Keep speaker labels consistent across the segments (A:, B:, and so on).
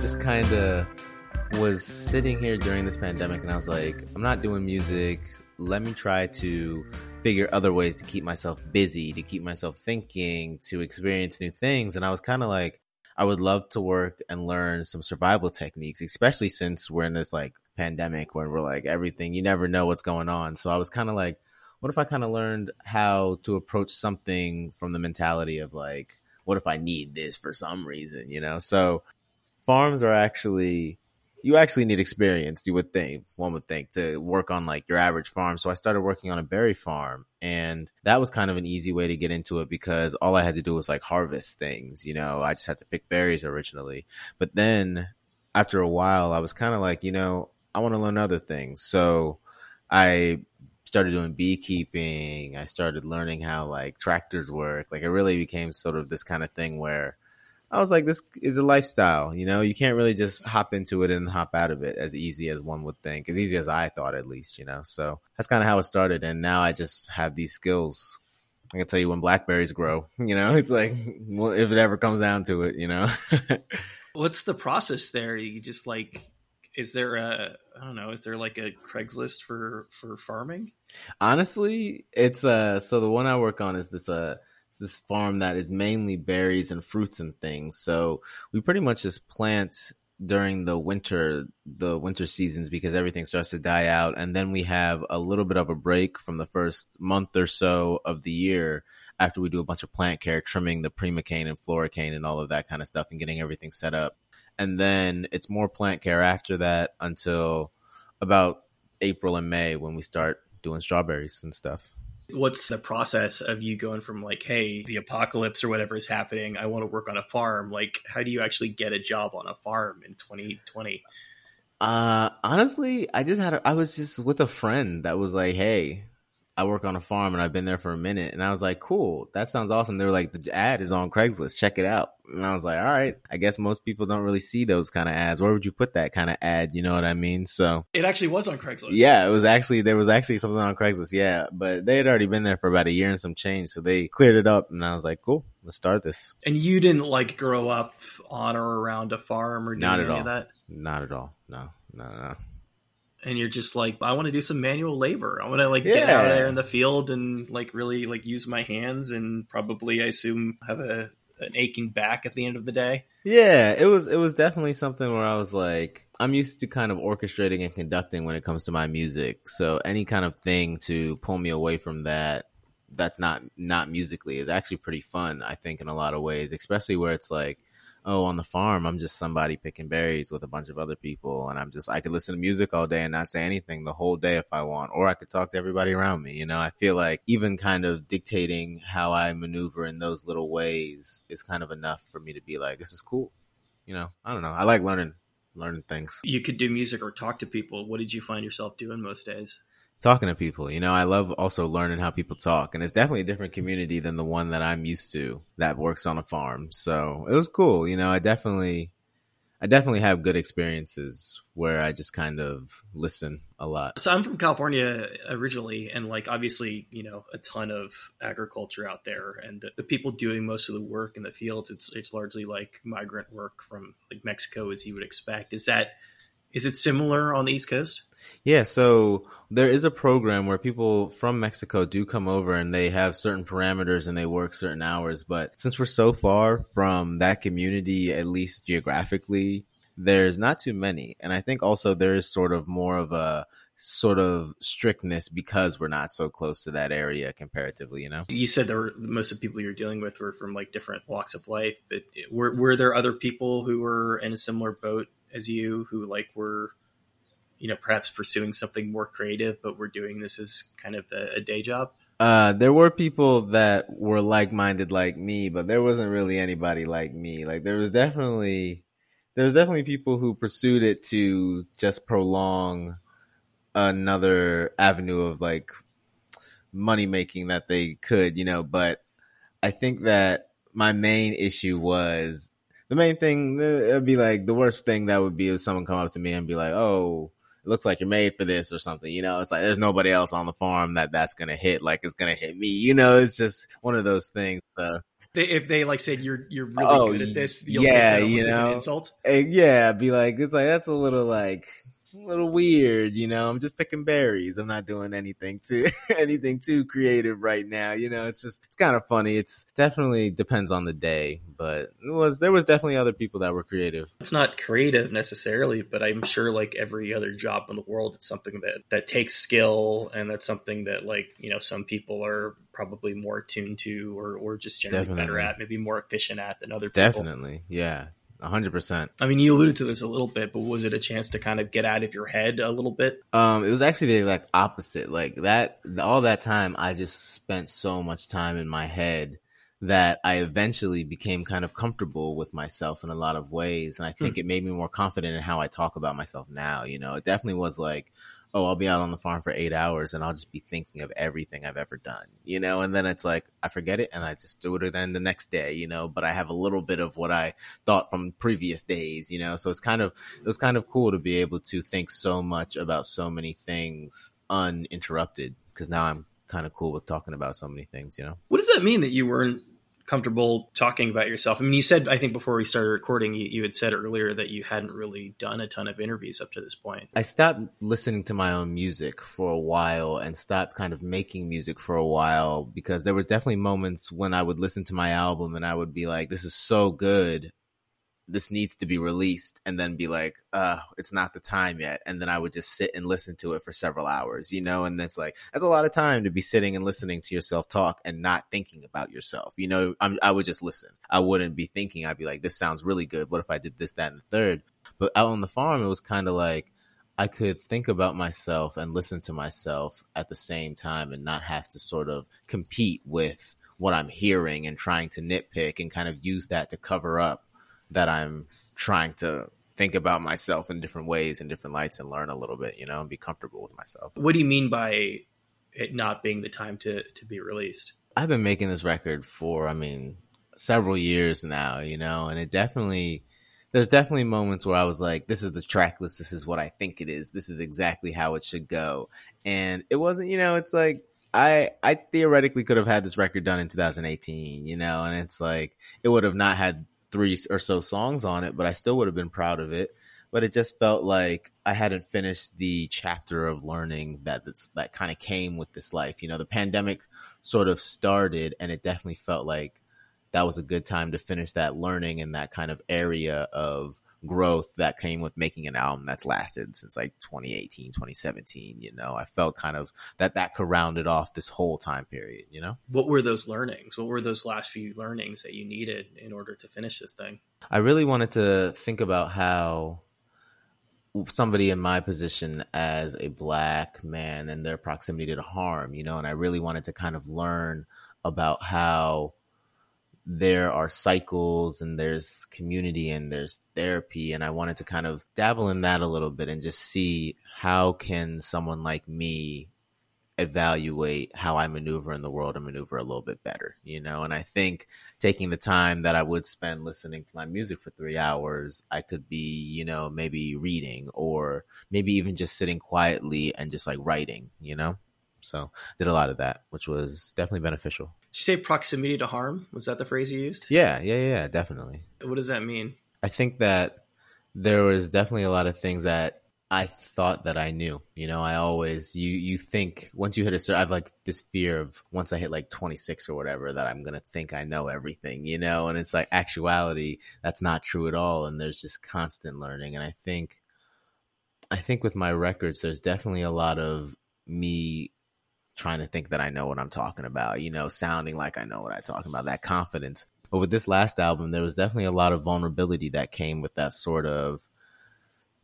A: just kind of was sitting here during this pandemic and I was like, I'm not doing music. Let me try to figure other ways to keep myself busy, to keep myself thinking, to experience new things. And I was kind of like, I would love to work and learn some survival techniques, especially since we're in this like pandemic where we're like everything, you never know what's going on. So I was kind of like, what if I kind of learned how to approach something from the mentality of like, what if I need this for some reason, you know? So farms are actually you actually need experience, you would think, one would think, to work on like your average farm. So I started working on a berry farm, and that was kind of an easy way to get into it because all I had to do was like harvest things. You know, I just had to pick berries originally. But then after a while, I was kind of like, you know, I want to learn other things. So I started doing beekeeping. I started learning how like tractors work. Like it really became sort of this kind of thing where I was like, this is a lifestyle. You know, you can't really just hop into it and hop out of it as easy as one would think, as easy as I thought, at least. You know, so that's kind of how it started. And now I just have these skills. I can tell you when blackberries grow. You know, it's like well, if it ever comes down to it. You know,
B: what's the process there? You just like is there a I don't know, is there like a Craigslist for for farming?
A: Honestly, it's uh so the one I work on is this uh this farm that is mainly berries and fruits and things. So we pretty much just plant during the winter the winter seasons because everything starts to die out and then we have a little bit of a break from the first month or so of the year after we do a bunch of plant care trimming the primocane and floricane and all of that kind of stuff and getting everything set up and then it's more plant care after that until about April and May when we start doing strawberries and stuff.
B: What's the process of you going from like, hey, the apocalypse or whatever is happening, I want to work on a farm? Like, how do you actually get a job on a farm in 2020?
A: Uh, honestly, I just had, a, I was just with a friend that was like, hey, I work on a farm and I've been there for a minute. And I was like, cool, that sounds awesome. They were like, the ad is on Craigslist. Check it out. And I was like, all right, I guess most people don't really see those kind of ads. Where would you put that kind of ad? You know what I mean? So
B: it actually was on Craigslist.
A: Yeah, it was actually, there was actually something on Craigslist. Yeah. But they had already been there for about a year and some change. So they cleared it up. And I was like, cool, let's start this.
B: And you didn't like grow up on or around a farm or
A: Not at all.
B: that?
A: Not at all. No, no, no
B: and you're just like i want to do some manual labor. I want to like yeah. get out there in the field and like really like use my hands and probably i assume have a an aching back at the end of the day.
A: Yeah it was it was definitely something where i was like i'm used to kind of orchestrating and conducting when it comes to my music. So any kind of thing to pull me away from that that's not not musically is actually pretty fun i think in a lot of ways especially where it's like oh, on the farm, I'm just somebody picking berries with a bunch of other people. And I'm just, I could listen to music all day and not say anything the whole day if I want, or I could talk to everybody around me. You know, I feel like even kind of dictating how I maneuver in those little ways is kind of enough for me to be like, this is cool. You know, I don't know. I like learning, learning things.
B: You could do music or talk to people. What did you find yourself doing most days?
A: Talking to people. You know, I love also learning how people talk, and it's definitely a different community than the one that I'm used to that works on a farm. So it was cool. You know, I definitely, I definitely have good experiences where I just kind of listen a lot.
B: So I'm from California originally, and like obviously, you know, a ton of agriculture out there, and the, the people doing most of the work in the fields, it's it's largely like migrant work from like Mexico, as you would expect. Is that is it similar on the East Coast?
A: Yeah, so there is a program where people from Mexico do come over and they have certain parameters and they work certain hours. But since we're so far from that community, at least geographically, there's not too many. And I think also there is sort of more of a sort of strictness because we're not so close to that area comparatively you know
B: you said there were most of the people you're dealing with were from like different walks of life but were, were there other people who were in a similar boat as you who like were you know perhaps pursuing something more creative but were doing this as kind of a, a day job?
A: Uh, there were people that were like-minded like me but there wasn't really anybody like me. Like there was definitely there was definitely people who pursued it to just prolong another avenue of like money making that they could you know but i think that my main issue was the main thing it'd be like the worst thing that would be if someone come up to me and be like, "Oh, it looks like you're made for this" or something. You know, it's like there's nobody else on the farm that that's gonna hit like it's gonna hit me. You know, it's just one of those things. So
B: They, if they like said you're you're really
A: Oh,
B: good at this,
A: yeah,
B: take that almost
A: you
B: as an
A: know.
B: insult.
A: Eh, yeah, be like it's like that's a little like a little weird, you know. I'm just picking berries. I'm not doing anything too anything too creative right now. You know, it's just it's kind of funny. It's definitely depends on the day, but it was there was definitely other people that were creative.
B: It's not creative necessarily, but I'm sure like every other job in the world, it's something that that takes skill, and that's something that like you know some people are probably more attuned to, or or just generally better at, maybe more efficient at than other people.
A: Definitely, yeah, hundred percent.
B: I mean, you alluded to this a little bit, but was it a chance to kind of get out of your head a little bit?
A: Um, it was actually the like opposite. Like that, all that time, I just spent so much time in my head that I eventually became kind of comfortable with myself in a lot of ways, and I think it made me more confident in how I talk about myself now. You know, it definitely was like, oh, I'll be out on the farm for eight hours, and I'll just be thinking of everything I've ever done. You know, and then it's like I forget it, and I just do it then the next day. You know, but I have a little bit of what I thought from previous days. You know, so it's kind of it was kind of cool to be able to think so much about so many things uninterrupted because now I'm kind of cool with talking about so many things, you know?
B: What does that mean that you weren't comfortable talking about yourself? I mean, you said, I think before we started recording, you, you had said earlier that you hadn't really done a ton of interviews up to this point.
A: I stopped listening to my own music for a while and stopped kind of making music for a while because there was definitely moments when I would listen to my album and I would be like, this is so good. This needs to be released, and then be like, uh, it's not the time yet. And then I would just sit and listen to it for several hours, you know? And it's like, that's a lot of time to be sitting and listening to yourself talk and not thinking about yourself. You know, I'm, I would just listen. I wouldn't be thinking, I'd be like, this sounds really good. What if I did this, that, and the third? But out on the farm, it was kind of like, I could think about myself and listen to myself at the same time and not have to sort of compete with what I'm hearing and trying to nitpick and kind of use that to cover up that I'm trying to think about myself in different ways and different lights and learn a little bit, you know, and be comfortable with myself.
B: What do you mean by it not being the time to, to be released?
A: I've been making this record for, I mean, several years now, you know, and it definitely, there's definitely moments where I was like, this is the track list. This is what I think it is. This is exactly how it should go. And it wasn't, you know, it's like, I, I theoretically could have had this record done in 2018, you know, and it's like, it would have not had three or so songs on it, but I still would have been proud of it. But it just felt like I hadn't finished the chapter of learning that that kind of came with this life. You know, the pandemic sort of started, and it definitely felt like that was a good time to finish that learning in that kind of area of growth that came with making an album that's lasted since like 2018 2017 you know i felt kind of that that could round it off this whole time period you know
B: What were those learnings? What were those last few learnings that you needed in order to finish this thing?
A: I really wanted to think about how somebody in my position as a black man and their proximity to harm, you know, and I really wanted to kind of learn about how there are cycles and there's community and there's therapy and I wanted to kind of dabble in that a little bit and just see how can someone like me evaluate how I maneuver in the world and maneuver a little bit better, you know? And I think taking the time that I would spend listening to my music for three hours, I could be, you know, maybe reading or maybe even just sitting quietly and just like writing, you know? So did a lot of that, which was definitely beneficial.
B: Did you say proximity to harm? Was that the phrase you used?
A: Yeah, yeah, yeah, definitely.
B: What does that mean?
A: I think that there was definitely a lot of things that I thought that I knew. You know, I always you you think once you hit a certain, I've like this fear of once I hit like 26 or whatever that I'm gonna think I know everything. You know, and it's like actuality that's not true at all, and there's just constant learning. And I think, I think with my records, there's definitely a lot of me trying to think that I know what I'm talking about. You know, sounding like I know what I'm talking about. That confidence. But with this last album, there was definitely a lot of vulnerability that came with that sort of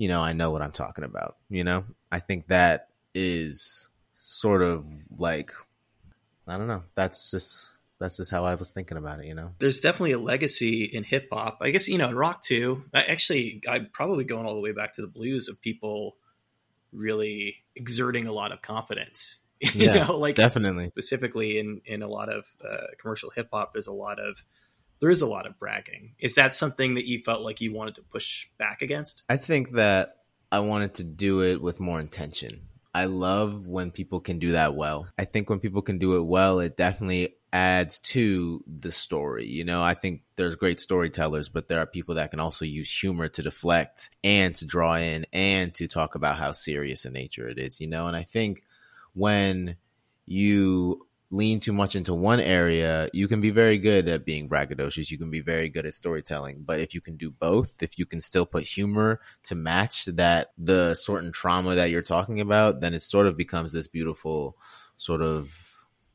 A: you know, I know what I'm talking about. You know, I think that is sort of like, I don't know. That's just that's just how I was thinking about it. You know,
B: There's definitely a legacy in hip hop. I guess you know in rock too. I, actually, I'm probably going all the way back to the blues of people really exerting a lot of confidence. you
A: Yeah,
B: know, like
A: definitely.
B: specifically in in a lot of uh, commercial hip hop, there's a lot of there is a lot of bragging. Is that something that you felt like you wanted to push back against?
A: I think that I wanted to do it with more intention. I love when people can do that well. I think when people can do it well, it definitely adds to the story. You know, I think there's great storytellers, but there are people that can also use humor to deflect and to draw in and to talk about how serious in nature it is, you know? And I think when you lean too much into one area, you can be very good at being braggadocious. You can be very good at storytelling. But if you can do both, if you can still put humor to match that the certain trauma that you're talking about, then it sort of becomes this beautiful sort of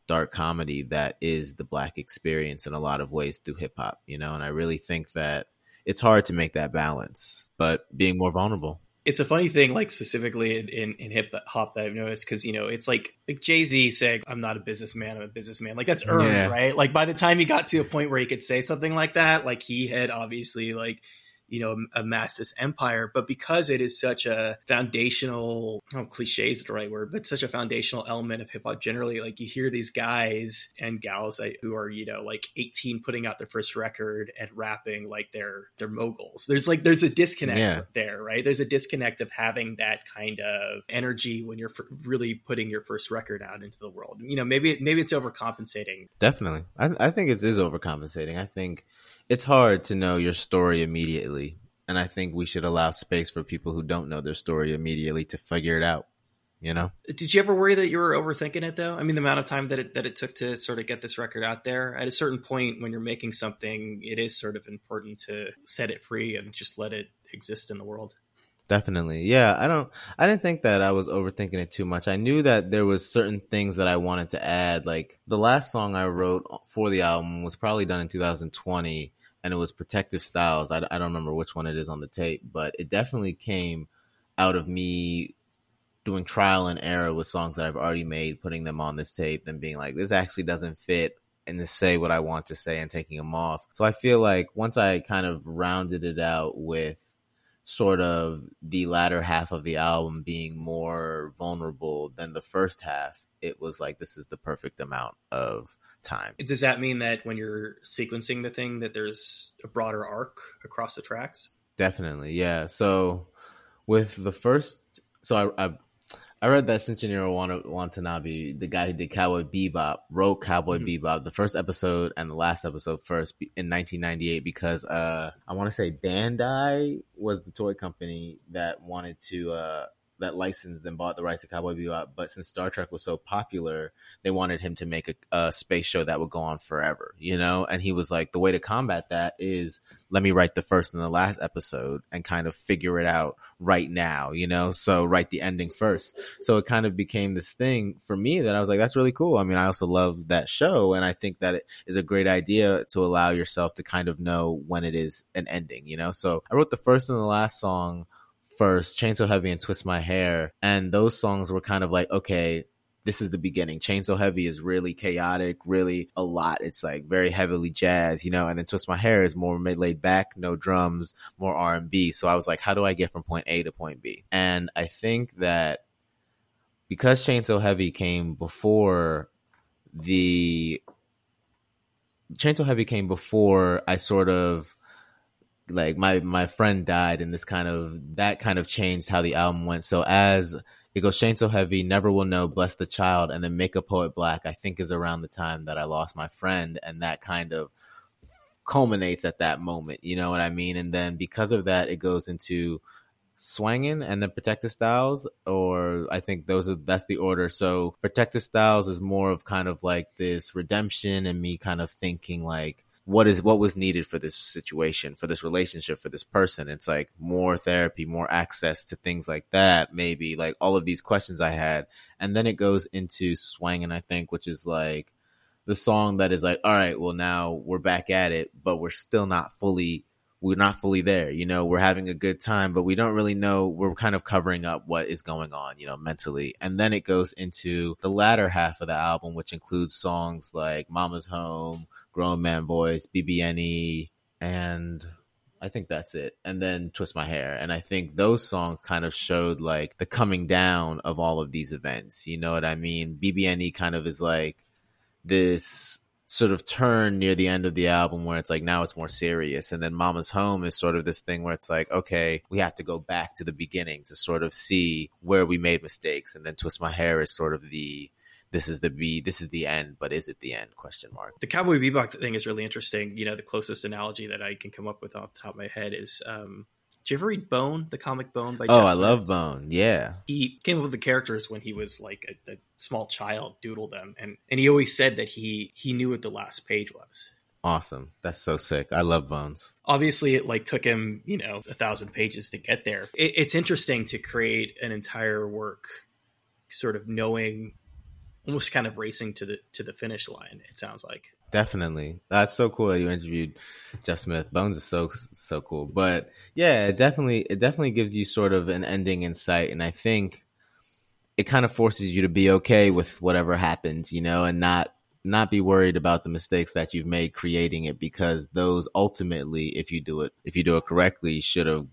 A: dark comedy that is the black experience in a lot of ways through hip hop, you know, and I really think that it's hard to make that balance, but being more vulnerable
B: it's a funny thing, like specifically in, in, in hip hop that I've noticed because you know it's like like Jay Z saying, "I'm not a businessman, I'm a businessman." Like that's earned, yeah. right? Like by the time he got to a point where he could say something like that, like he had obviously like you know amass this empire. But because it is such a foundational oh cliche is the right word but such a foundational element of hip-hop generally like you hear these guys and gals who are you know like 18 putting out their first record and rapping like they're they're moguls. There's like there's a disconnect yeah. there right? There's a disconnect of having that kind of energy when you're really putting your first record out into the world. You know maybe maybe it's overcompensating.
A: Definitely. I, I think it is overcompensating. I think it's hard to know your story immediately. And I think we should allow space for people who don't know their story immediately to figure it out. You know?
B: Did you ever worry that you were overthinking it though? I mean, the amount of time that it that it took to sort of get this record out there. At a certain point when you're making something, it is sort of important to set it free and just let it exist in the world.
A: Definitely. Yeah, I don't I didn't think that I was overthinking it too much. I knew that there was certain things that I wanted to add. Like the last song I wrote for the album was probably done in 2020 and it was Protective Styles. I, I don't remember which one it is on the tape, but it definitely came out of me doing trial and error with songs that I've already made, putting them on this tape, then being like, this actually doesn't fit and to say what I want to say and taking them off. So I feel like once I kind of rounded it out with sort of the latter half of the album being more vulnerable than the first half, it was like this is the perfect amount of time.
B: Does that mean that when you're sequencing the thing that there's a broader arc across the tracks?
A: Definitely, yeah. So with the first, so I, I I read that Shinichiro Watanabe, the guy who did Cowboy Bebop, wrote Cowboy mm-hmm. Bebop, the first episode and the last episode first in 1998 because uh, I want to say Bandai was the toy company that wanted to uh, that licensed and bought the rights to Cowboy Bebop. But since Star Trek was so popular, they wanted him to make a, a, space show that would go on forever, you know? And he was like, the way to combat that is let me write the first and the last episode and kind of figure it out right now, you know? So write the ending first. So it kind of became this thing for me that I was like, that's really cool. I mean, I also love that show. And I think that it is a great idea to allow yourself to kind of know when it is an ending, you know? So I wrote the first and the last song first, Chainsaw Heavy and Twist My Hair. And those songs were kind of like, okay, this is the beginning. Chainsaw Heavy is really chaotic, really a lot. It's like very heavily jazz, you know, and then Twist My Hair is more laid back, no drums, more R and B. So I was like, how do I get from point A to point B? And I think that because Chainsaw Heavy came before the Chainsaw Heavy came before I sort of like my my friend died and this kind of that kind of changed how the album went. So as it goes Chainsaw Heavy never will know bless the child and then make a poet black i think is around the time that i lost my friend and that kind of culminates at that moment you know what i mean? And then because of that it goes into swanging and then protective styles or i think those are that's the order. So protective styles is more of kind of like this redemption and me kind of thinking like what is what was needed for this situation for this relationship for this person. It's like more therapy more access to things like that maybe like all of these questions i had. And then it goes into swanging i think which is like the song that is like all right well now we're back at it but we're still not fully we're not fully there. You know we're having a good time but we don't really know we're kind of covering up what is going on you know mentally. And then it goes into the latter half of the album which includes songs like mama's home Grown Man Voice, BBNE, and I think that's it. And then Twist My Hair. And I think those songs kind of showed like the coming down of all of these events. You know what I mean? BBNE kind of is like this sort of turn near the end of the album where it's like now it's more serious. And then Mama's Home is sort of this thing where it's like, okay, we have to go back to the beginning to sort of see where we made mistakes. And then Twist My Hair is sort of the this is the be this is the end, but is it the end? Question mark.
B: The Cowboy Bebop thing is really interesting. You know, the closest analogy that I can come up with off the top of my head is um, did you ever read Bone, the comic Bone by?
A: Oh,
B: Jeff
A: I
B: Smith?
A: love Bone. Yeah,
B: He came up with the characters when he was like a, a small child, doodled them, and and he always said that he he knew what the last page was.
A: awesome. That's so sick. I love Bones.
B: Obviously, it like took him you know a thousand pages to get there. It, it's interesting to create an entire work, sort of knowing, almost kind of racing to the to the finish line. It sounds like.
A: Definitely. That's so cool that you interviewed Jeff Smith. Bones is so so cool. But yeah, it definitely it definitely gives you sort of an ending in sight and I think it kind of forces you to be okay with whatever happens, you know, and not not be worried about the mistakes that you've made creating it because those ultimately if you do it if you do it correctly should have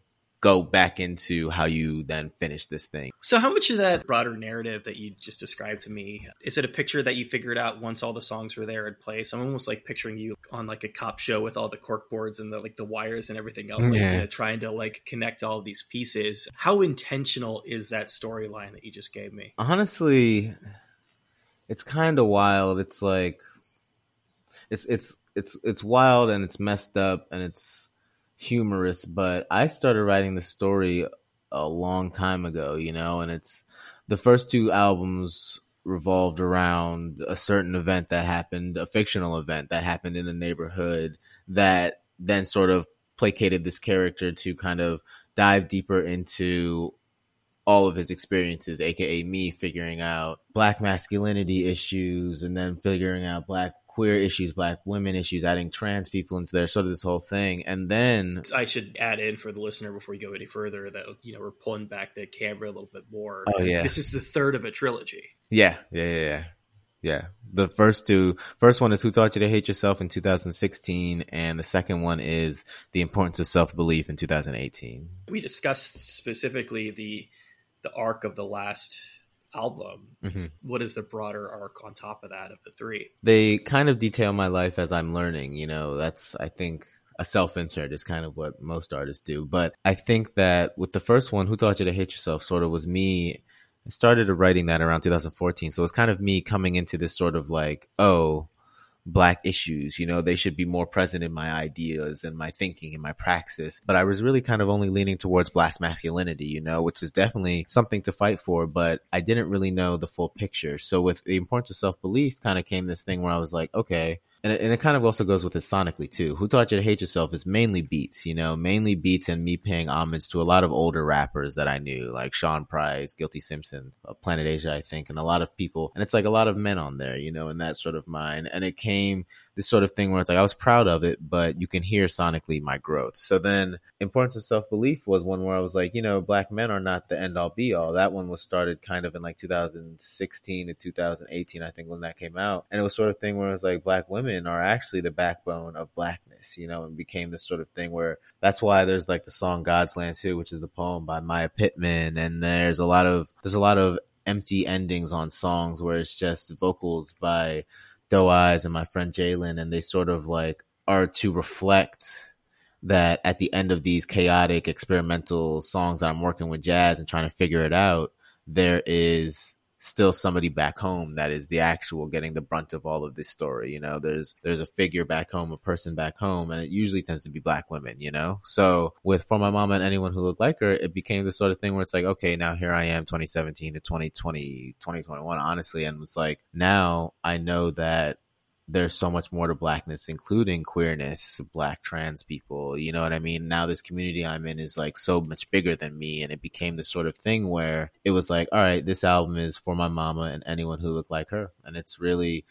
A: go back into how you then finish this thing.
B: So, how much of that broader narrative that you just described to me is it a picture that you figured out once all the songs were there in place? I'm almost like picturing you on like a cop show with all the cork boards and the like the wires and everything else, like,
A: Yeah.
B: you know, trying to like connect all these pieces. How intentional is that storyline that you just gave me?
A: honestly it's kind of wild it's like it's it's it's it's wild and it's messed up and it's humorous but i started writing the story a long time ago you know and it's the first two albums revolved around a certain event that happened a fictional event that happened in a neighborhood that then sort of placated this character to kind of dive deeper into all of his experiences, aka me figuring out black masculinity issues and then figuring out black queer issues, black women issues, adding trans people into there, sort of this whole thing. And then
B: I should add in for the listener before we go any further that you know we're pulling back the camera a little bit more.
A: Oh, yeah.
B: this is the third of a trilogy.
A: yeah, yeah, yeah, yeah. Yeah. The first two first one is Who Taught You to Hate Yourself in 2016 and the second one is The Importance of Self-Belief in 2018.
B: We discussed specifically the the arc of the last album.
A: Mhm.
B: What is the broader arc on top of that of the three?
A: they kind of detail my life as I'm learning. You know, that's I think a self insert is kind of what most artists do. But I think that with the first one, Who Taught You to Hate Yourself, sort of was me. I started writing that around 2014, so it was kind of me coming into this sort of like, oh, black issues you know they should be more present in my ideas and my thinking and my praxis. But i was really kind of only leaning towards black masculinity you know which is definitely something to fight for but i didn't really know the full picture. So with the importance of self-belief kind of came this thing where i was like okay and it, and it kind of also goes with it sonically too. Who taught you to hate yourself is mainly beats, you know, mainly beats and me paying homage to a lot of older rappers that I knew, like Sean Price, Guilty Simpson, uh, Planet Asia, I think, and a lot of people. And it's like a lot of men on there, you know, in that sort of mind. And it came this sort of thing where it's like I was proud of it, but you can hear sonically my growth. So then, importance of self belief was one where I was like, you know, black men are not the end all be all. That one was started kind of in like 2016 to 2018, I think, when that came out, and it was sort of thing where it was like black women are actually the backbone of blackness, you know, and became this sort of thing where that's why there's like the song God's Land too, which is the poem by Maya Pittman, and there's a lot of there's a lot of empty endings on songs where it's just vocals by Doe Eyes and my friend Jalen, and they sort of like are to reflect that at the end of these chaotic experimental songs that I'm working with jazz and trying to figure it out, there is still somebody back home that is the actual getting the brunt of all of this story. You know, there's there's a figure back home, a person back home, and it usually tends to be black women, you know? So with for my mom and anyone who looked like her, it became the sort of thing where it's like, okay, now here I am 2017 to 2020, 2021, honestly, and it's like now I know that there's so much more to blackness, including queerness, black trans people. You know what I mean? Now this community I'm in is like so much bigger than me, and it became the sort of thing where it was like, all right, this album is for my mama and anyone who looked like her, and it's really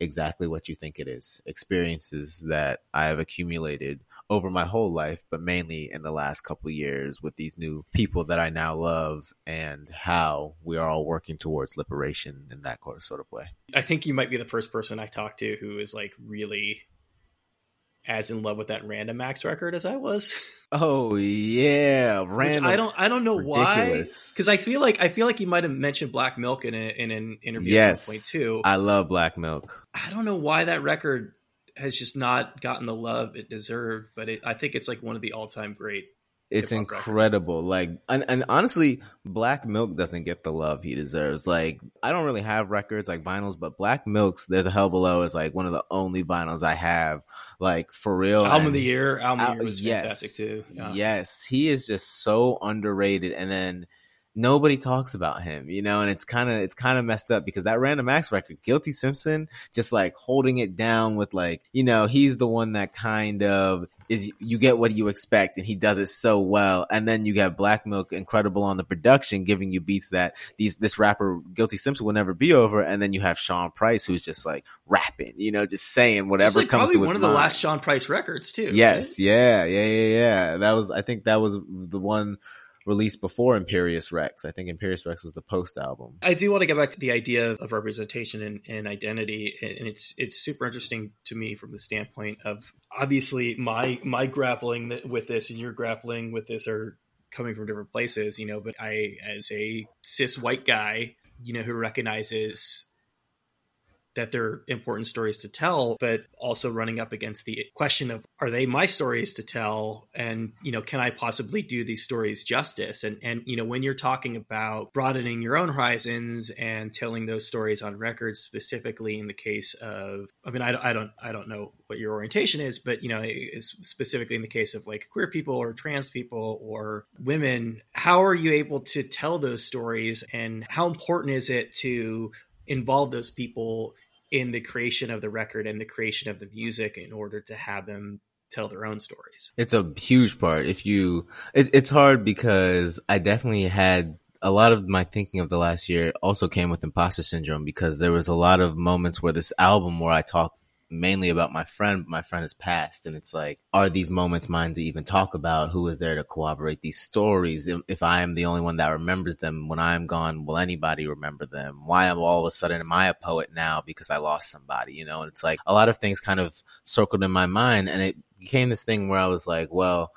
A: exactly what you think it is. Experiences that I have accumulated over my whole life, but mainly in the last couple years with these new people that I now love and how we are all working towards liberation in that sort of way.
B: I think you might be the first person I talked to who is like really as in love with that Random Axe record as I was.
A: Oh yeah,
B: Which
A: random.
B: I don't I don't know why because I feel like I feel like you might have mentioned Black Milk in, a, in an interview
A: Yes,
B: at some point too.
A: I love Black Milk.
B: I don't know why that record has just not gotten the love it deserved, but it, I think it's like one of the all time great
A: it's incredible. Records. Like, and, and honestly, Black Milk doesn't get the love he deserves. Like, I don't really have records like vinyls, but Black Milk's "There's a Hell Below" is like one of the only vinyls I have. Like for real,
B: album and, of the year. Album of the year was yes, fantastic too.
A: Yeah. Yes, he is just so underrated. And then nobody talks about him, you know, and it's kind of it's kind of messed up because that Random Axe record, Guilty Simpson, just like holding it down with like, you know, he's the one that kind of is you get what you expect and he does it so well. And then you get black milk incredible on the production giving you beats that these this rapper guilty simpson will never be over. And then you have sean price who's just like rapping you know just saying whatever just like comes
B: probably
A: to
B: one of the last sean price records too
A: yes. Right? yeah. Yeah. Yeah. Yeah. That was i think that was the one released before Imperious Rex. I think Imperious Rex was the post album.
B: I do want to get back to the idea of representation and, and, identity, and it's it's super interesting to me from the standpoint of obviously my my grappling with this and your grappling with this are coming from different places, you know. But I, as a cis white guy, you know, who recognizes that they're important stories to tell, but also running up against the question of are they my stories to tell? And, you know, can I possibly do these stories justice? And, and, you know, when you're talking about broadening your own horizons and telling those stories on record, specifically in the case of, I mean, I, I don't, I don't know what your orientation is, but, you know, is specifically in the case of like queer people or trans people or women, how are you able to tell those stories and how important is it to involve those people in the creation of the record and the creation of the music in order to have them tell their own stories.
A: It's a huge part. If you, it, it's hard because I definitely had a lot of my thinking of the last year also came with imposter syndrome because there was a lot of moments where this album where I talked mainly about my friend, but my friend has passed. And it's like, are these moments mine to even talk about? Who is there to corroborate these stories? If I am the only one that remembers them when I'm gone, will anybody remember them? Why am all of a sudden am I a poet now because I lost somebody? You know, and it's like a lot of things kind of circled in my mind. And it became this thing where I was like, well,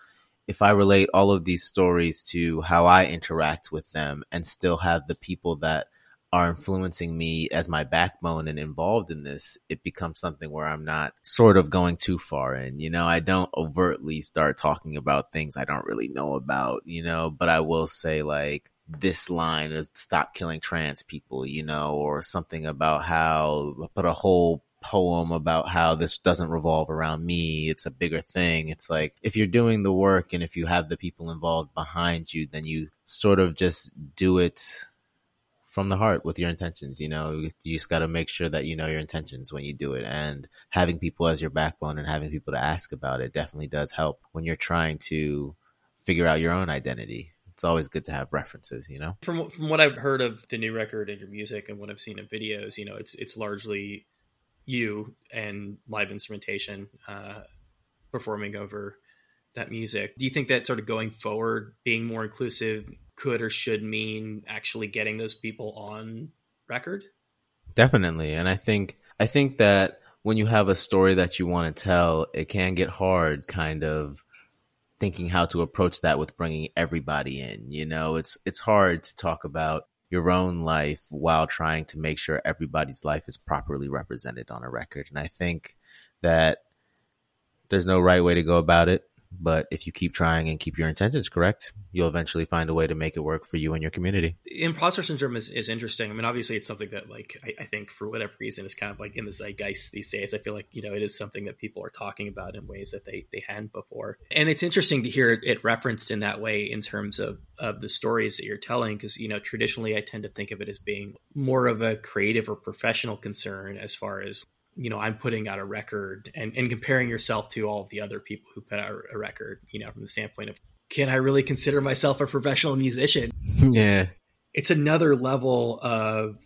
A: if I relate all of these stories to how I interact with them and still have the people that are influencing me as my backbone and involved in this, it becomes something where I'm not sort of going too far in. You know, I don't overtly start talking about things I don't really know about, you know, but I will say like this line of stop killing trans people, you know, or something about how put a whole poem about how this doesn't revolve around me. It's a bigger thing. It's like if you're doing the work and if you have the people involved behind you, then you sort of just do it from the heart with your intentions. You know, you just got to make sure that you know your intentions when you do it. And having people as your backbone and having people to ask about it definitely does help when you're trying to figure out your own identity. It's always good to have references, you know.
B: From from what I've heard of the new record and your music and what I've seen in videos, you know, it's it's largely you and live instrumentation uh, performing over that music. Do you think that sort of going forward, being more inclusive, could or should mean actually getting those people on record?
A: Definitely. And I think I think that when you have a story that you want to tell, it can get hard kind of thinking how to approach that with bringing everybody in. You know, it's it's hard to talk about your own life while trying to make sure everybody's life is properly represented on a record. And I think that there's no right way to go about it. But if you keep trying and keep your intentions correct, you'll eventually find a way to make it work for you and your community.
B: Imposter syndrome is, is interesting. I mean, obviously, it's something that, like, I, I, think for whatever reason is kind of like in the zeitgeist these days. I feel like, you know, it is something that people are talking about in ways that they, they hadn't before. And it's interesting to hear it referenced in that way in terms of, of the stories that you're telling, because, you know, traditionally I tend to think of it as being more of a creative or professional concern as far as you know, I'm putting out a record and, and comparing yourself to all of the other people who put out a record, you know, from the standpoint of can I really consider myself a professional musician?
A: Yeah.
B: It's another level of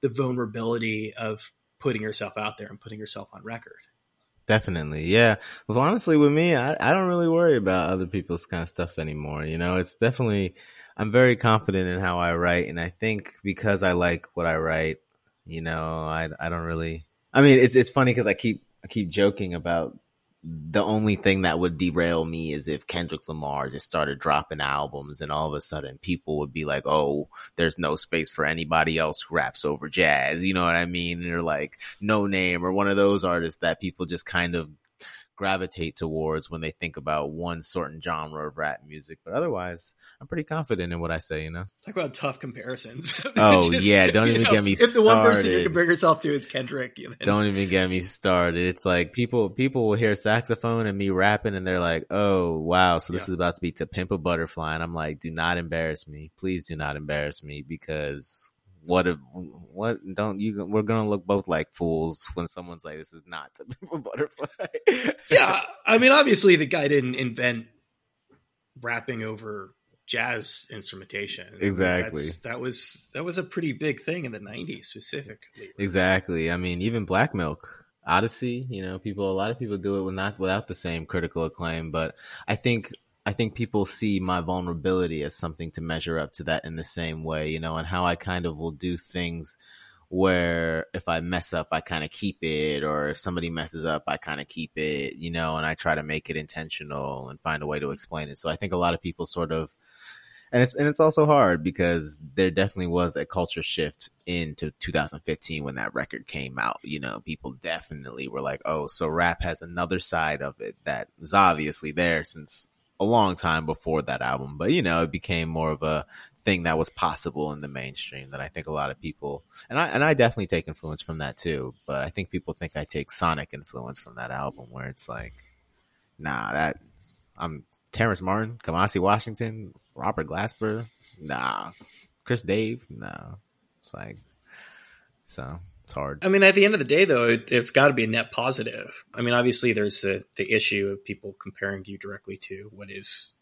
B: the vulnerability of putting yourself out there and putting yourself on record.
A: Definitely. Yeah. Well, honestly, with me, I, I don't really worry about other people's kind of stuff anymore. You know, it's definitely, I'm very confident in how I write. And I think because I like what I write, you know, I, I don't really, I mean, it's it's funny because I keep I keep joking about the only thing that would derail me is if Kendrick Lamar just started dropping albums and all of a sudden people would be like, "Oh, there's no space for anybody else who raps over jazz." You know what I mean? Or like Noname or one of those artists that people just kind of gravitate towards when they think about one certain genre of rap music. But otherwise, I'm pretty confident in what I say. You know,
B: talk about tough comparisons.
A: oh Just, yeah, don't even know, get me. If
B: started.
A: the one
B: person you compare yourself to is Kendrick,
A: then... don't even get me started. It's like people people will hear saxophone and me rapping, and they're like, "Oh wow, so this yeah. is about to be to pimp a butterfly," and I'm like, "Do not embarrass me, please. Do not embarrass me because." What if what don't you we're gonna look both like fools when someone's like this is not a butterfly.
B: Yeah i mean obviously the guy didn't invent rapping over jazz instrumentation.
A: Exactly.
B: that was that was a pretty big thing in the 90s specifically
A: exactly. I mean even black milk odyssey you know people a lot of people do it with not without the same critical acclaim but i think I think people see my vulnerability as something to measure up to that in the same way, you know, and how I kind of will do things where if I mess up, I kind of keep it, or if somebody messes up, I kind of keep it, you know, and I try to make it intentional and find a way to explain it. So I think a lot of people sort of, and it's and it's also hard because there definitely was a culture shift into 2015 when that record came out. You know, people definitely were like, "Oh, so rap has another side of it that was obviously there since a long time before that album, but you know, it became more of a thing that was possible in the mainstream that I think a lot of people and I and I definitely take influence from that too, but I think people think I take sonic influence from that album where it's like nah, that I'm Terrace Martin, Kamasi Washington, Robert Glasper, nah. Chris Dave, no. It's like so it's hard.
B: I mean, at the end of the day, though, it, has got to be a net positive. I mean, obviously, there's the, the issue of people comparing you directly to what is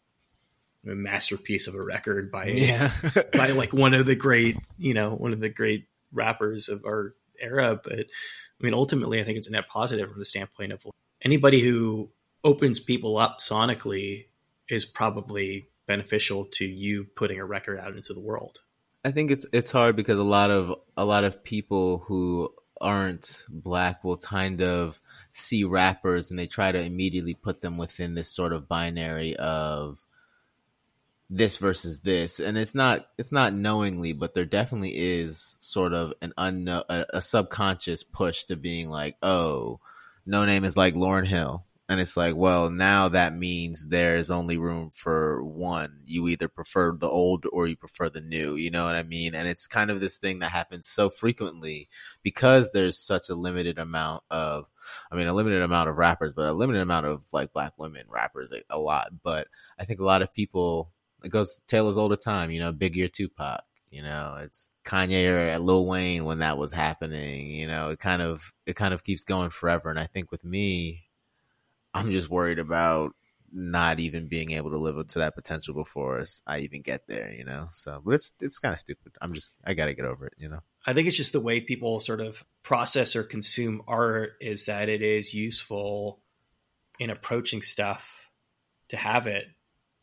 B: a masterpiece of a record by yeah. by like one of the great, you know, one of the great rappers of our era. But I mean, ultimately, I think it's a net positive from the standpoint of anybody who opens people up sonically is probably beneficial to you putting a record out into the world.
A: I think it's it's hard because a lot of a lot of people who aren't black will kind of see rappers and they try to immediately put them within this sort of binary of this versus this. And it's not it's not knowingly but there definitely is sort of an unknown a, a subconscious push to being like oh Noname is like Lauryn Hill and it's like, well, now that means there's only room for one. You either prefer the old or you prefer the new. You know what I mean? And it's kind of this thing that happens so frequently because there's such a limited amount of, I mean, a limited amount of rappers, but a limited amount of like black women rappers, a lot. But I think a lot of people, it goes Taylor's all the time, you know, Biggie or Tupac. You know, it's Kanye or Lil Wayne when that was happening. You know, it kind of it kind of keeps going forever. And I think with me, I'm just worried about not even being able to live up to that potential before I even get there, you know. So, but it's it's kind of stupid. I'm just I got to get over it, you know.
B: I think it's just the way people sort of process or consume art is that it is useful in approaching stuff to have it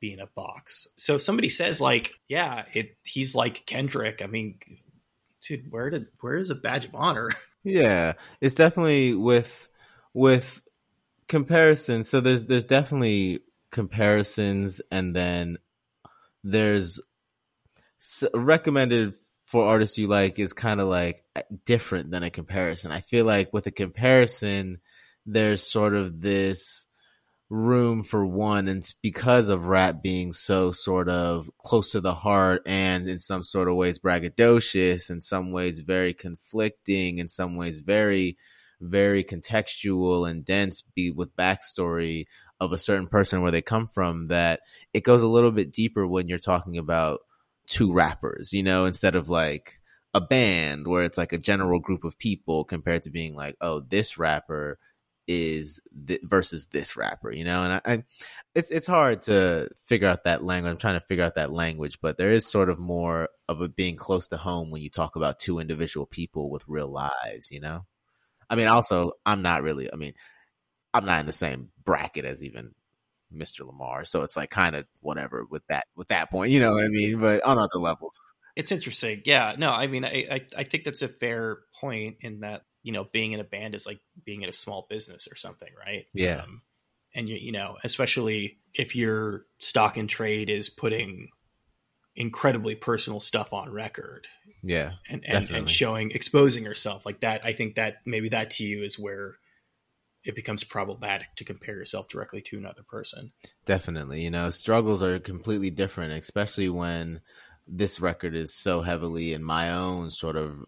B: be in a box. So if somebody says like, yeah, it he's like Kendrick. I mean, dude, where did where is a badge of honor?
A: Yeah, it's definitely with with comparison. So there's there's definitely comparisons, and then there's recommended for artists you like is kind of like uh, different than a comparison. I feel like with a comparison, there's sort of this room for one and because of rap being so sort of close to the heart and in some sort of ways braggadocious in some ways very conflicting in some ways very very contextual and dense be with backstory of a certain person where they come from that it goes a little bit deeper when you're talking about two rappers, you know, instead of like a band where it's like a general group of people compared to being like, oh, this rapper is th- versus this rapper, you know, and I, I, it's it's hard to figure out that language. I'm trying to figure out that language, but there is sort of more of a being close to home when you talk about two individual people with real lives, you know. I mean, also, I'm not really. I mean, I'm not in the same bracket as even Mr. Lamar, so it's like kind of whatever with that with that point. You know what I mean? But on other levels,
B: it's interesting. Yeah, no, I mean, I I, I think that's a fair point in that you know being in a band is like being in a small business or something, right?
A: Yeah. Um,
B: and you you know, especially if your stock and trade is putting incredibly personal stuff on record.
A: Yeah.
B: And and, and showing exposing herself like that. I think that maybe that to you is where it becomes problematic to compare yourself directly to another person.
A: Definitely. You know, struggles are completely different, especially when this record is so heavily in my own sort of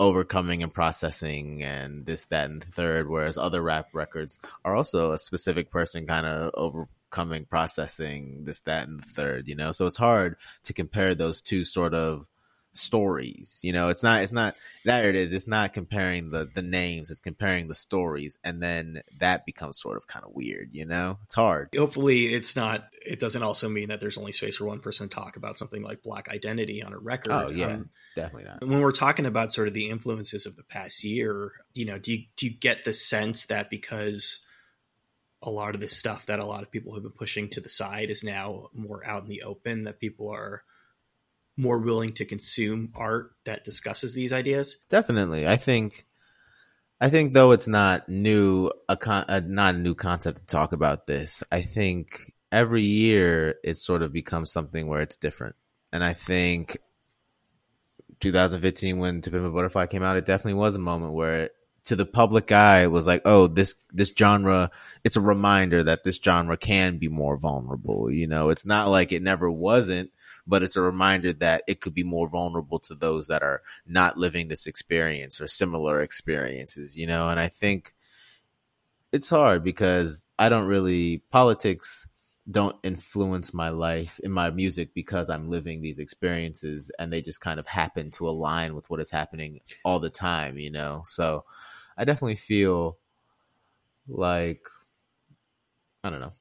A: overcoming and processing and this, that, and the third, whereas other rap records are also a specific person kind of overcoming, processing this, that, and the third, you know? So it's hard to compare those two sort of stories you know? It's not it's not there it is. It's not comparing the the names. It's comparing the stories and then that becomes sort of kind of weird you know? It's hard.
B: Hopefully it's not it doesn't also mean that there's only space for one person to talk about something like black identity on a record.
A: Oh yeah. Um, definitely not.
B: when we're talking about sort of the influences of the past year you know do you do you get the sense that because a lot of this stuff that a lot of people have been pushing to the side is now more out in the open that people are more willing to consume art that discusses these ideas?
A: Definitely. I think I think though it's not new a, con- a not a new concept to talk about this. I think every year it sort of becomes something where it's different. And I think 2015 when To Pimp a Butterfly came out, it definitely was a moment where it, to the public eye was like, oh, this this genre. It's a reminder that this genre can be more vulnerable. You know, it's not like it never wasn't, but it's a reminder that it could be more vulnerable to those that are not living this experience or similar experiences, you know? And I think it's hard because I don't really, politics don't influence my life in my music because I'm living these experiences and they just kind of happen to align with what is happening all the time, you know? So I definitely feel like, I don't know.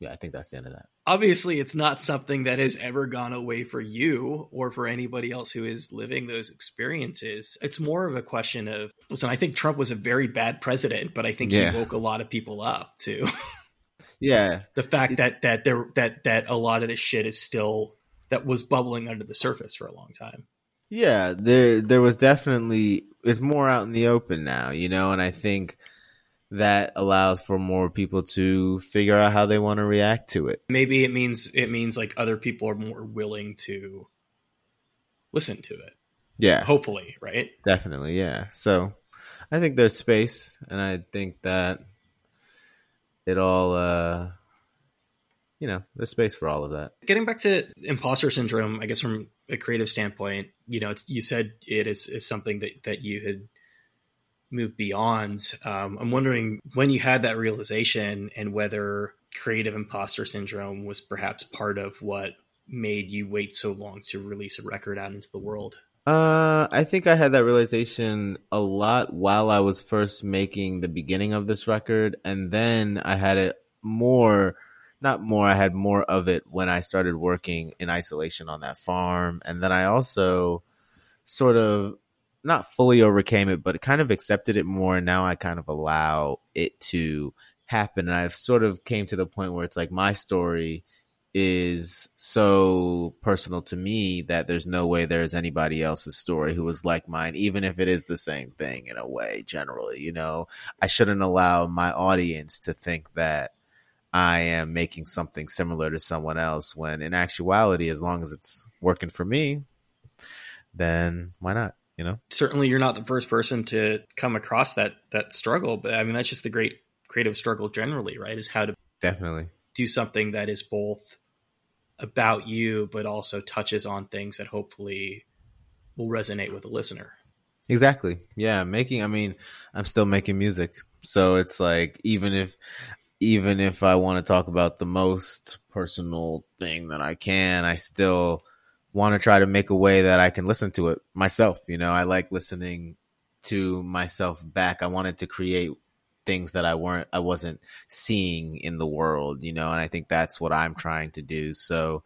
A: Yeah, I think that's the end of that
B: obviously it's not something that has ever gone away for you or for anybody else who is living those experiences. It's more of a question of listen, I think Trump was a very bad president, but I think yeah. he woke a lot of people up too.
A: yeah.
B: The fact that that there that that a lot of this shit is still that was bubbling under the surface for a long time.
A: Yeah, there there was definitely it's more out in the open now, you know, and I think that allows for more people to figure out how they want to react to it.
B: Maybe it means it means like other people are more willing to listen to it.
A: Yeah.
B: Hopefully, right?
A: Definitely, yeah. So I think there's space and I think that it all uh you know, there's space for all of that.
B: Getting back to imposter syndrome, I guess from a creative standpoint, you know, it's you said it is, is something that, that you had moved beyond. Um, I'm wondering when you had that realization and whether creative imposter syndrome was perhaps part of what made you wait so long to release a record out into the world.
A: Uh, I think I had that realization a lot while I was first making the beginning of this record, and then I had it more. Not more, I had more of it when I started working in isolation on that farm. And then I also sort of not fully overcame it, but kind of accepted it more. And now I kind of allow it to happen. And I've sort of came to the point where it's like my story is so personal to me that there's no way there's anybody else's story who is like mine, even if it is the same thing in a way, generally. You know, I shouldn't allow my audience to think that I am making something similar to someone else when in actuality, as long as it's working for me, then why not? you know?
B: Certainly you're not the first person to come across that that struggle but i mean that's just the great creative struggle generally right is how to
A: definitely.
B: do something that is both about you but also touches on things that hopefully will resonate with the listener.
A: Exactly. Yeah making i mean i'm still making music so it's like even if even if i want to talk about the most personal thing that i can i still want to try to make a way that I can listen to it myself. You know, I like listening to myself back. I wanted to create things that I weren't, I wasn't seeing in the world, you know, and I think that's what I'm trying to do. So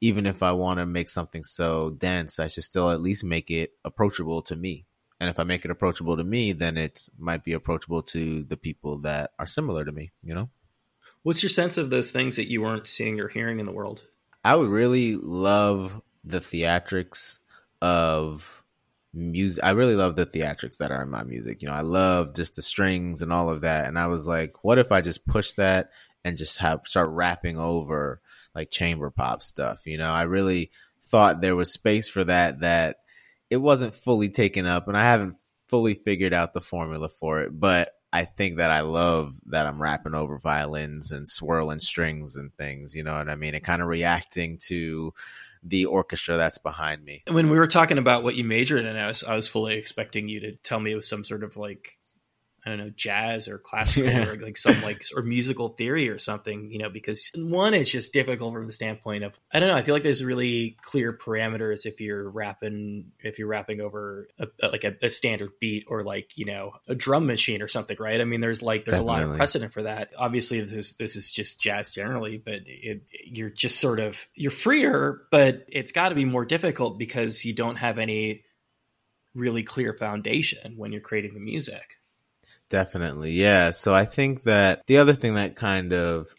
A: even if I want to make something so dense, I should still at least make it approachable to me. And if I make it approachable to me, then it might be approachable to the people that are similar to me, you know?
B: What's your sense of those things that you weren't seeing or hearing in the world?
A: I would really love the theatrics of music. I really love the theatrics that are in my music. You know, I love just the strings and all of that. And I was like, what if I just push that and just have start rapping over like chamber pop stuff? You know, I really thought there was space for that that it wasn't fully taken up and I haven't fully figured out the formula for it, but I think that I love that I'm rapping over violins and swirling strings and things. You know what I mean? And kind of reacting to the orchestra that's behind me.
B: When we were talking about what you majored in, I was I was fully expecting you to tell me it was some sort of like I don't know, jazz or classical yeah. or like some like or musical theory or something, you know, because one, it's just difficult from the standpoint of I don't know. I feel like there's really clear parameters if you're rapping if you're rapping over a, a, like a, a, standard beat or like you know a drum machine or something, right? I mean, there's like there's Definitely. a lot of precedent for that. Obviously, this is, this is just jazz generally, but it, you're just sort of you're freer, but it's got to be more difficult because you don't have any really clear foundation when you're creating the music.
A: Definitely. Yeah. So I think that the other thing that kind of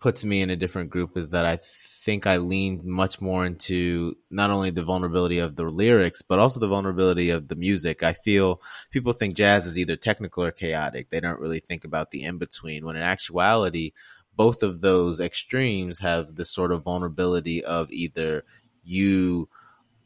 A: puts me in a different group is that I think I leaned much more into not only the vulnerability of the lyrics, but also the vulnerability of the music. I feel people think jazz is either technical or chaotic. They don't really think about the in between when in actuality, both of those extremes have this sort of vulnerability of either you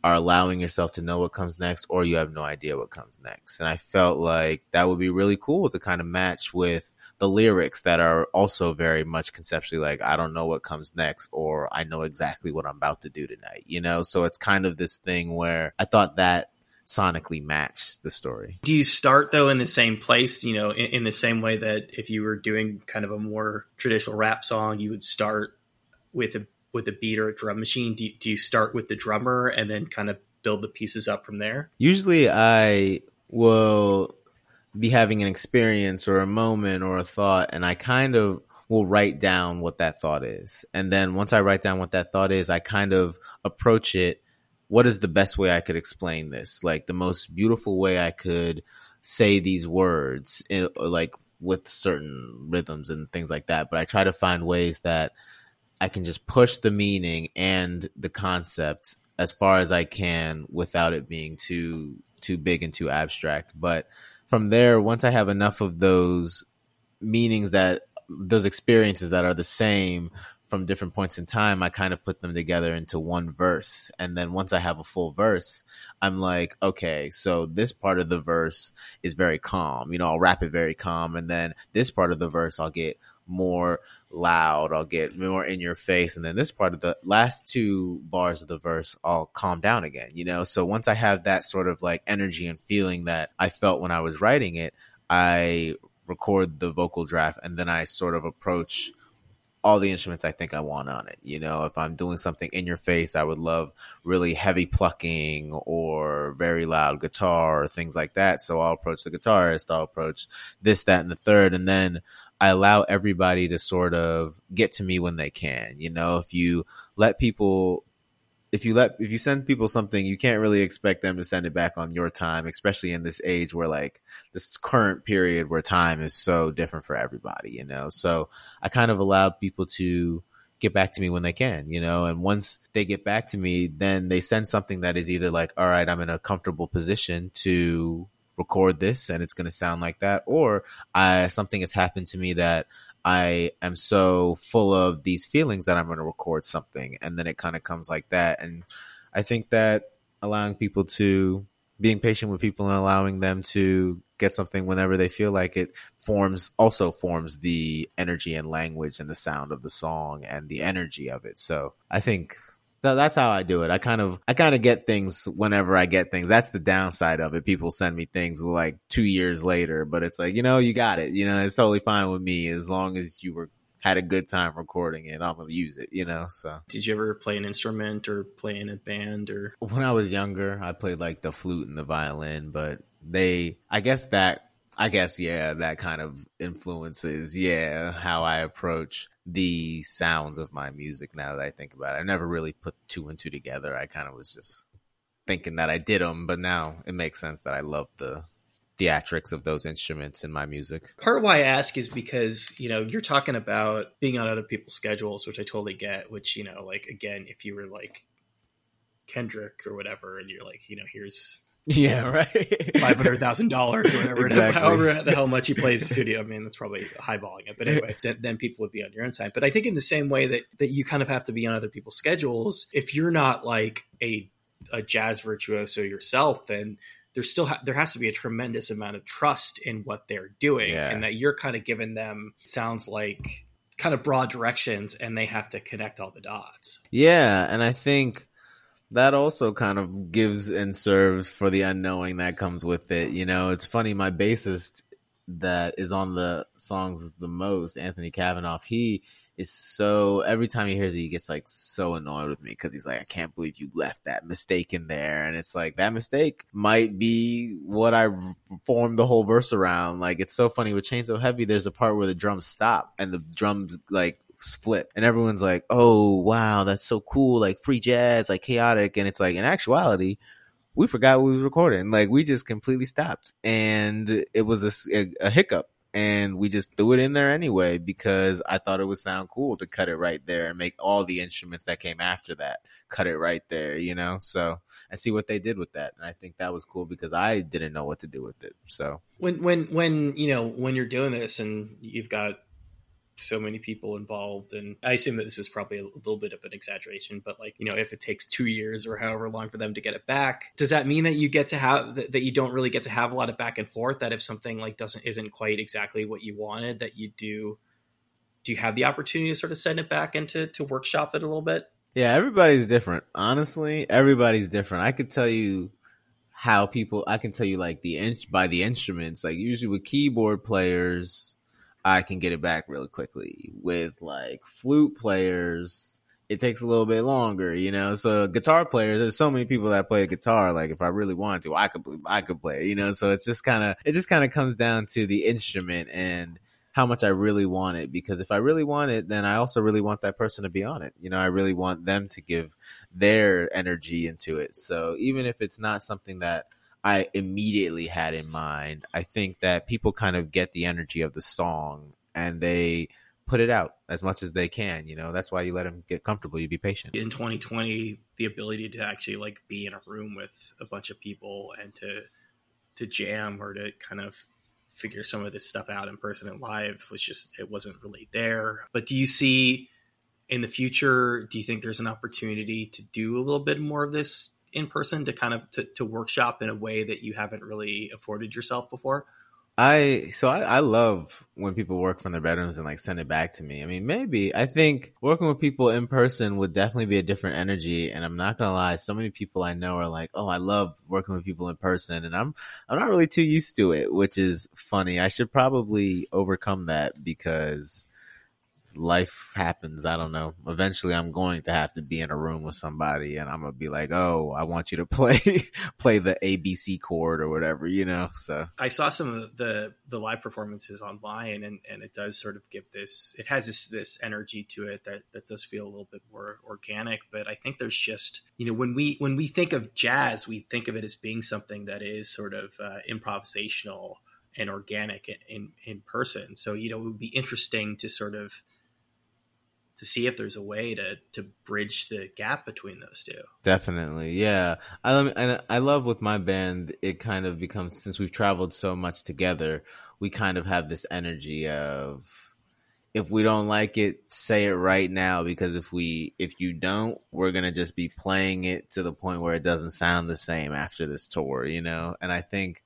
A: are allowing yourself to know what comes next or you have no idea what comes next. And I felt like that would be really cool to kind of match with the lyrics that are also very much conceptually like, I don't know what comes next or I know exactly what I'm about to do tonight, you know? So it's kind of this thing where I thought that sonically matched the story.
B: Do you start though in the same place, you know, in, in the same way that if you were doing kind of a more traditional rap song, you would start with a with a beat or a drum machine? Do you, do you start with the drummer and then kind of build the pieces up from there?
A: Usually, I will be having an experience or a moment or a thought, and I kind of will write down what that thought is. And then once I write down what that thought is, I kind of approach it. What is the best way I could explain this? Like the most beautiful way I could say these words, in, like with certain rhythms and things like that. But I try to find ways that I can just push the meaning and the concept as far as I can without it being too too big and too abstract. But from there, once I have enough of those meanings that those experiences that are the same from different points in time, I kind of put them together into one verse. And then once I have a full verse, I'm like, okay, so this part of the verse is very calm. You know, I'll rap it very calm. And then this part of the verse, I'll get more loud. I'll get more in your face. And then this part of the last two bars of the verse, I'll calm down again, you know? So once I have that sort of like energy and feeling that I felt when I was writing it, I record the vocal draft and then I sort of approach all the instruments I think I want on it. You know, if I'm doing something in your face, I would love really heavy plucking or very loud guitar or things like that. So I'll approach the guitarist, I'll approach this, that, and the third. And then I allow everybody to sort of get to me when they can. You know, if you let people if you let if you send people something you can't really expect them to send it back on your time especially in this age where like this current period where time is so different for everybody you know? So i kind of allowed people to get back to me when they can you know? And once they get back to me then they send something that is either like all right i'm in a comfortable position to record this and it's going to sound like that or I something has happened to me that I am so full of these feelings that I'm going to record something and then it kind of comes like that and I think that allowing people to being patient with people and allowing them to get something whenever they feel like it forms also forms the energy and language and the sound of the song and the energy of it. So I think so that's how I do it. I kind of I kind of get things whenever I get things. That's the downside of it. People send me things like 2 years later, but it's like, you know, you got it. You know, it's totally fine with me as long as you were had a good time recording it. I'm to use it, you know. So
B: Did you ever play an instrument or play in a band or
A: When I was younger, I played like the flute and the violin, but they I guess that I guess yeah, that kind of influences yeah how I approach the sounds of my music. Now that I think about it, I never really put two and two together. I kind of was just thinking that I did them, but now it makes sense that I love the theatrics of those instruments in my music.
B: Part why I ask is because, you know, you're talking about being on other people's schedules, which I totally get, which, you know, like again, if you were like Kendrick or whatever and you're like, you know, here's
A: yeah, right.
B: Five hundred thousand dollars or whatever, exactly. however the hell much he plays the studio. I mean, that's probably highballing it, but anyway, then, then, people would be on your own side. But I think in the same way that that you kind of have to be on other people's schedules, if you're not like a a jazz virtuoso yourself, then there's still ha- there has to be a tremendous amount of trust in what they're doing
A: Yeah.
B: and that you're kind of giving them sounds like kind of broad directions and they have to connect all the dots
A: Yeah, and I think that also kind of gives and serves for the unknowing that comes with it. You know, it's funny, my bassist that is on the songs the most, Anthony Kavanaugh, he is so every time he hears it, he gets like so annoyed with me because he's like, I can't believe you left that mistake in there. And it's like that mistake might be what I formed the whole verse around. Like it's so funny with Chainsaw Heavy, there's a part where the drums stop and the drums like flip. And everyone's like oh wow that's so cool like free jazz like chaotic. And it's like in actuality we forgot we was recording. Like we just completely stopped. And it was a, a, a hiccup. And we just threw it in there anyway because i thought it would sound cool to cut it right there and make all the instruments that came after that cut it right there you know? So and see what they did with that. And i think that was cool because i didn't know what to do with it. So
B: when when when you know when you're doing this and you've got so many people involved and i assume that this is probably a little bit of an exaggeration but like you know if it takes two years or however long for them to get it back does that mean that you get to have that, you don't really get to have a lot of back and forth that if something like doesn't isn't quite exactly what you wanted that you do do you have the opportunity to sort of send it back into to workshop it a little bit
A: Yeah, everybody's different. Honestly, everybody's different. I could tell you how people. I can tell you like the inch by the instruments. Like usually with keyboard players, I can get it back really quickly. With like flute players, it takes a little bit longer. You know, so guitar players. There's so many people that play guitar. Like if I really wanted to, I could. I could play. You know, so it's just kind of. It just kind of comes down to the instrument and how much I really want it. Because if I really want it, then I also really want that person to be on it. You know, I really want them to give their energy into it. So even if it's not something that I immediately had in mind, I think that people kind of get the energy of the song and they put it out as much as they can. You know, that's why you let them get comfortable. You be patient.
B: in 2020 the ability to actually like be in a room with a bunch of people and to to jam or to kind of figure some of this stuff out in person and live was just it wasn't really there but do you see in the future do you think there's an opportunity to do a little bit more of this in person to kind of to, to workshop in a way that you haven't really afforded yourself before
A: I so I, I love when people work from their bedrooms and like send it back to me. I mean, maybe I think working with people in person would definitely be a different energy. And I'm not gonna lie, so many people I know are like, "Oh, I love working with people in person," and I'm I'm not really too used to it, which is funny. I should probably overcome that because life happens. I don't know. Eventually, I'm going to have to be in a room with somebody, and I'm gonna be like, "Oh, I want you to play play the ABC chord or whatever," you know. So
B: I saw some of the the live performances online, and and it does sort of give this. It has this this energy to it that that does feel a little bit more organic. But I think there's just you know when we when we think of jazz, we think of it as being something that is sort of uh, improvisational and organic in, in in person. So you know it would be interesting to sort of to see if there's a way to to bridge the gap between those two.
A: Definitely, yeah. I and I love with my band. It kind of becomes since we've traveled so much together, we kind of have this energy of if we don't like it, say it right now. Because if we, if you don't, we're gonna just be playing it to the point where it doesn't sound the same after this tour, you know. And I think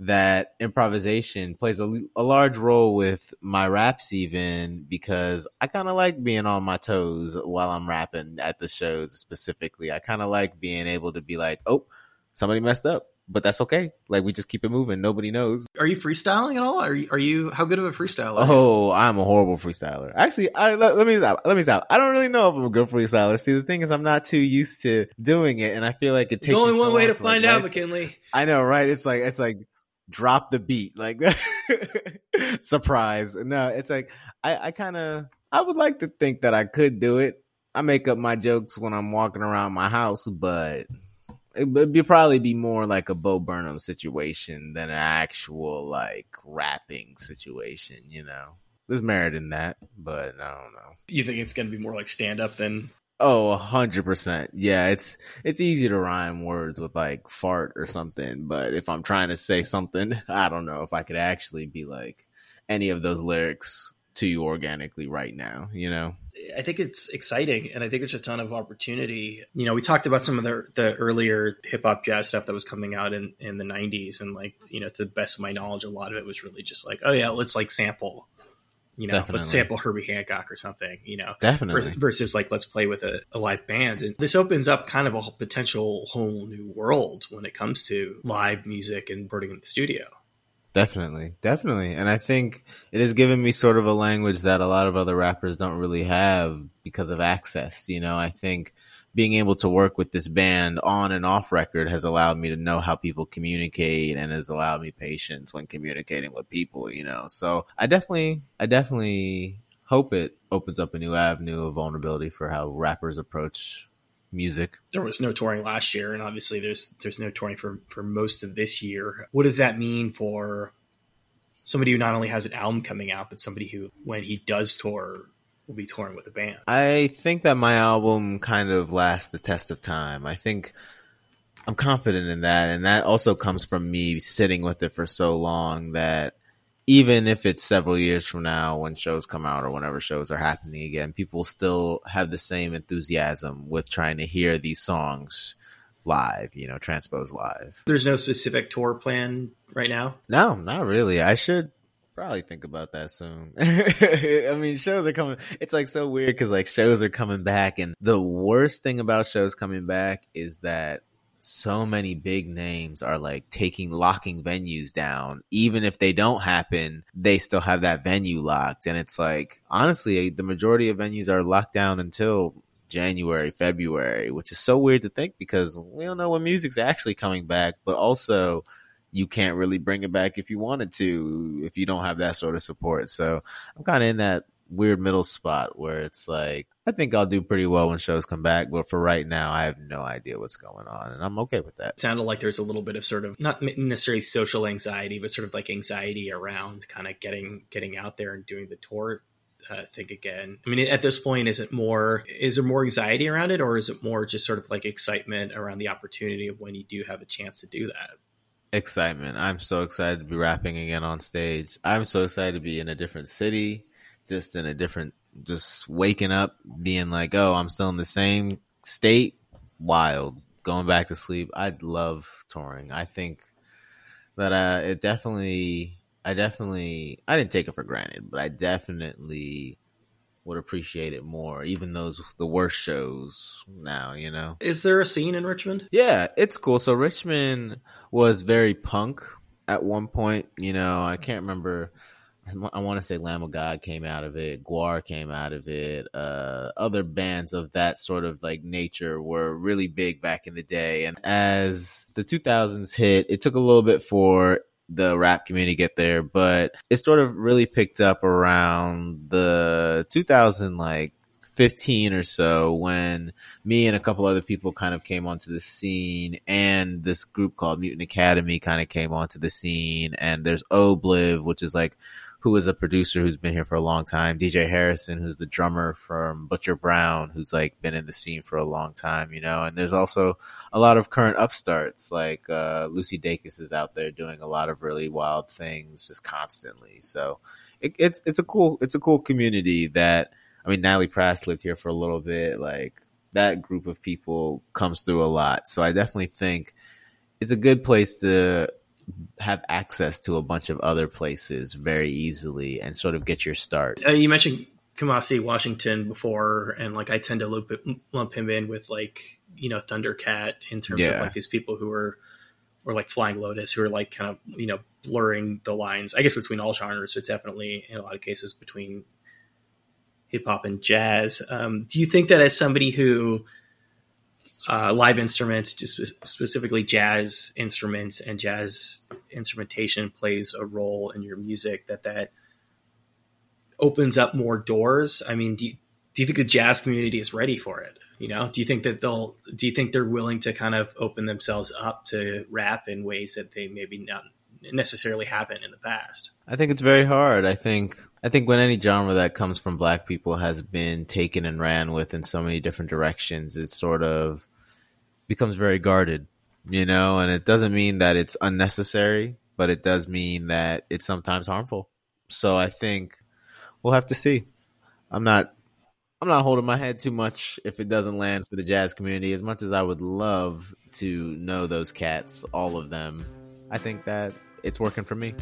A: that improvisation plays a, a large role with my raps even because I kind of like being on my toes while I'm rapping at the shows specifically. I kind of like being able to be like, "Oh, somebody messed up." But that's okay. Like we just keep it moving. Nobody knows.
B: Are you freestyling at all? Are you, are you how good of a freestyler?
A: Oh, I'm a horrible freestyler. Actually, I, let, let me stop. Let me stop. I don't really know if I'm a good freestyler. See, the thing is, I'm not too used to doing it, and I feel like it takes.
B: There's only
A: so
B: one way
A: long
B: to find
A: like,
B: out, McKinley.
A: I know, right? It's like it's like drop the beat, like surprise. No, it's like I, I kind of I would like to think that I could do it. I make up my jokes when I'm walking around my house, but it would be probably be more like a Bo Burnham situation than an actual like rapping situation. You know, there's merit in that, but I don't know.
B: You think it's going to be more like stand up than
A: Oh, a hundred percent. Yeah, it's it's easy to rhyme words with like fart or something, but if I'm trying to say something, I don't know if I could actually be like any of those lyrics to you organically right now, you know?
B: I think it's exciting, and I think there's a ton of opportunity. You know, we talked about some of the the earlier hip hop jazz stuff that was coming out in in the '90s, and like you know, to the best of my knowledge, a lot of it was really just like, oh yeah, let's like sample you know, Definitely. let's sample Herbie Hancock or something, you know.
A: Definitely.
B: Versus like let's play with a, a, live band. And this opens up kind of a potential whole new world when it comes to live music and recording in the studio.
A: Definitely. Definitely. And I think it has given me sort of a language that a lot of other rappers don't really have because of access. You know, I think being able to work with this band on and off record has allowed me to know how people communicate and has allowed me patience when communicating with people, you know. So I definitely, I definitely hope it opens up a new avenue of vulnerability for how rappers approach music.
B: There was no touring last year, and obviously there's there's no touring for for most of this year. What does that mean for somebody who not only has an album coming out, but somebody who, when he does tour, will be touring with the band.
A: I think that my album kind of lasts the test of time. I think I'm confident in that, and that also comes from me sitting with it for so long that even if it's several years from now when shows come out or whenever shows are happening again, people still have the same enthusiasm with trying to hear these songs live, you know, transpose live.
B: There's no specific tour plan right now?
A: No, not really. I should probably think about that soon. I mean, shows are coming. It's like so weird because like shows are coming back, and the worst thing about shows coming back is that so many big names are like taking locking venues down. Even if they don't happen, they still have that venue locked, and it's like honestly, the majority of venues are locked down until January, February, which is so weird to think because we don't know when music's actually coming back, but also you can't really bring it back if you wanted to if you don't have that sort of support. So I'm kind of in that weird middle spot where it's like I think I'll do pretty well when shows come back, but for right now, I have no idea what's going on, and I'm okay with that.
B: It sounded like there's a little bit of sort of not necessarily social anxiety, but sort of like anxiety around kind of getting getting out there and doing the tour uh, thing again. I mean, at this point, is it more is there more anxiety around it, or is it more just sort of like excitement around the opportunity of when you do have a chance to do that?
A: Excitement. I'm so excited to be rapping again on stage. I'm so excited to be in a different city, just in a different, just waking up, being like, oh, I'm still in the same state. Wild. Going back to sleep. I love touring. I think that uh, it definitely, I definitely, I didn't take it for granted, but I definitely would appreciate it more, even those the worst shows now, you know.
B: Is there a scene in Richmond?
A: Yeah, it's cool. So Richmond was very punk at one point, you know, I can't remember I want to say Lamb of God came out of it, GWAR came out of it, uh, other bands of that sort of like nature were really big back in the day. And as the 2000s hit, it took a little bit for the rap community get there, but it sort of really picked up around the 2000 like 15 or so when me and a couple other people kind of came onto the scene and this group called Mutant Academy kind of came onto the scene and there's Obliv which is like who is a producer who's been here for a long time. DJ Harrison, who's the drummer from Butcher Brown, who's like been in the scene for a long time, you know. And there's also a lot of current upstarts, like uh, Lucy Dacus is out there doing a lot of really wild things just constantly. So it, it's it's a cool it's a cool community that I mean Natalie Prass lived here for a little bit, like that group of people comes through a lot. So I definitely think it's a good place to have access to a bunch of other places very easily and sort of get your start.
B: Uh, you mentioned Kamasi Washington before, and like I tend to lump, lump him in with like you know Thundercat in terms yeah. of like these people who are or like Flying Lotus who are like kind of you know blurring the lines. I guess between all genres, but definitely in a lot of cases between hip hop and jazz. Um, do you think that as somebody who uh, live instruments, just specifically jazz instruments and jazz instrumentation plays a role in your music, that that opens up more doors. I mean, do you, do you think the jazz community is ready for it? You know, do you think that they'll? Do you think they're willing to kind of open themselves up to rap in ways that they maybe not necessarily haven't in the past?
A: I think it's very hard. I think I think when any genre that comes from black people has been taken and ran with in so many different directions, it's sort of becomes very guarded, you know, and it doesn't mean that it's unnecessary, but it does mean that it's sometimes harmful. So I think we'll have to see. I'm not I'm not holding my head too much if it doesn't land for the jazz community. As much as I would love to know those cats, all of them, I think that it's working for me.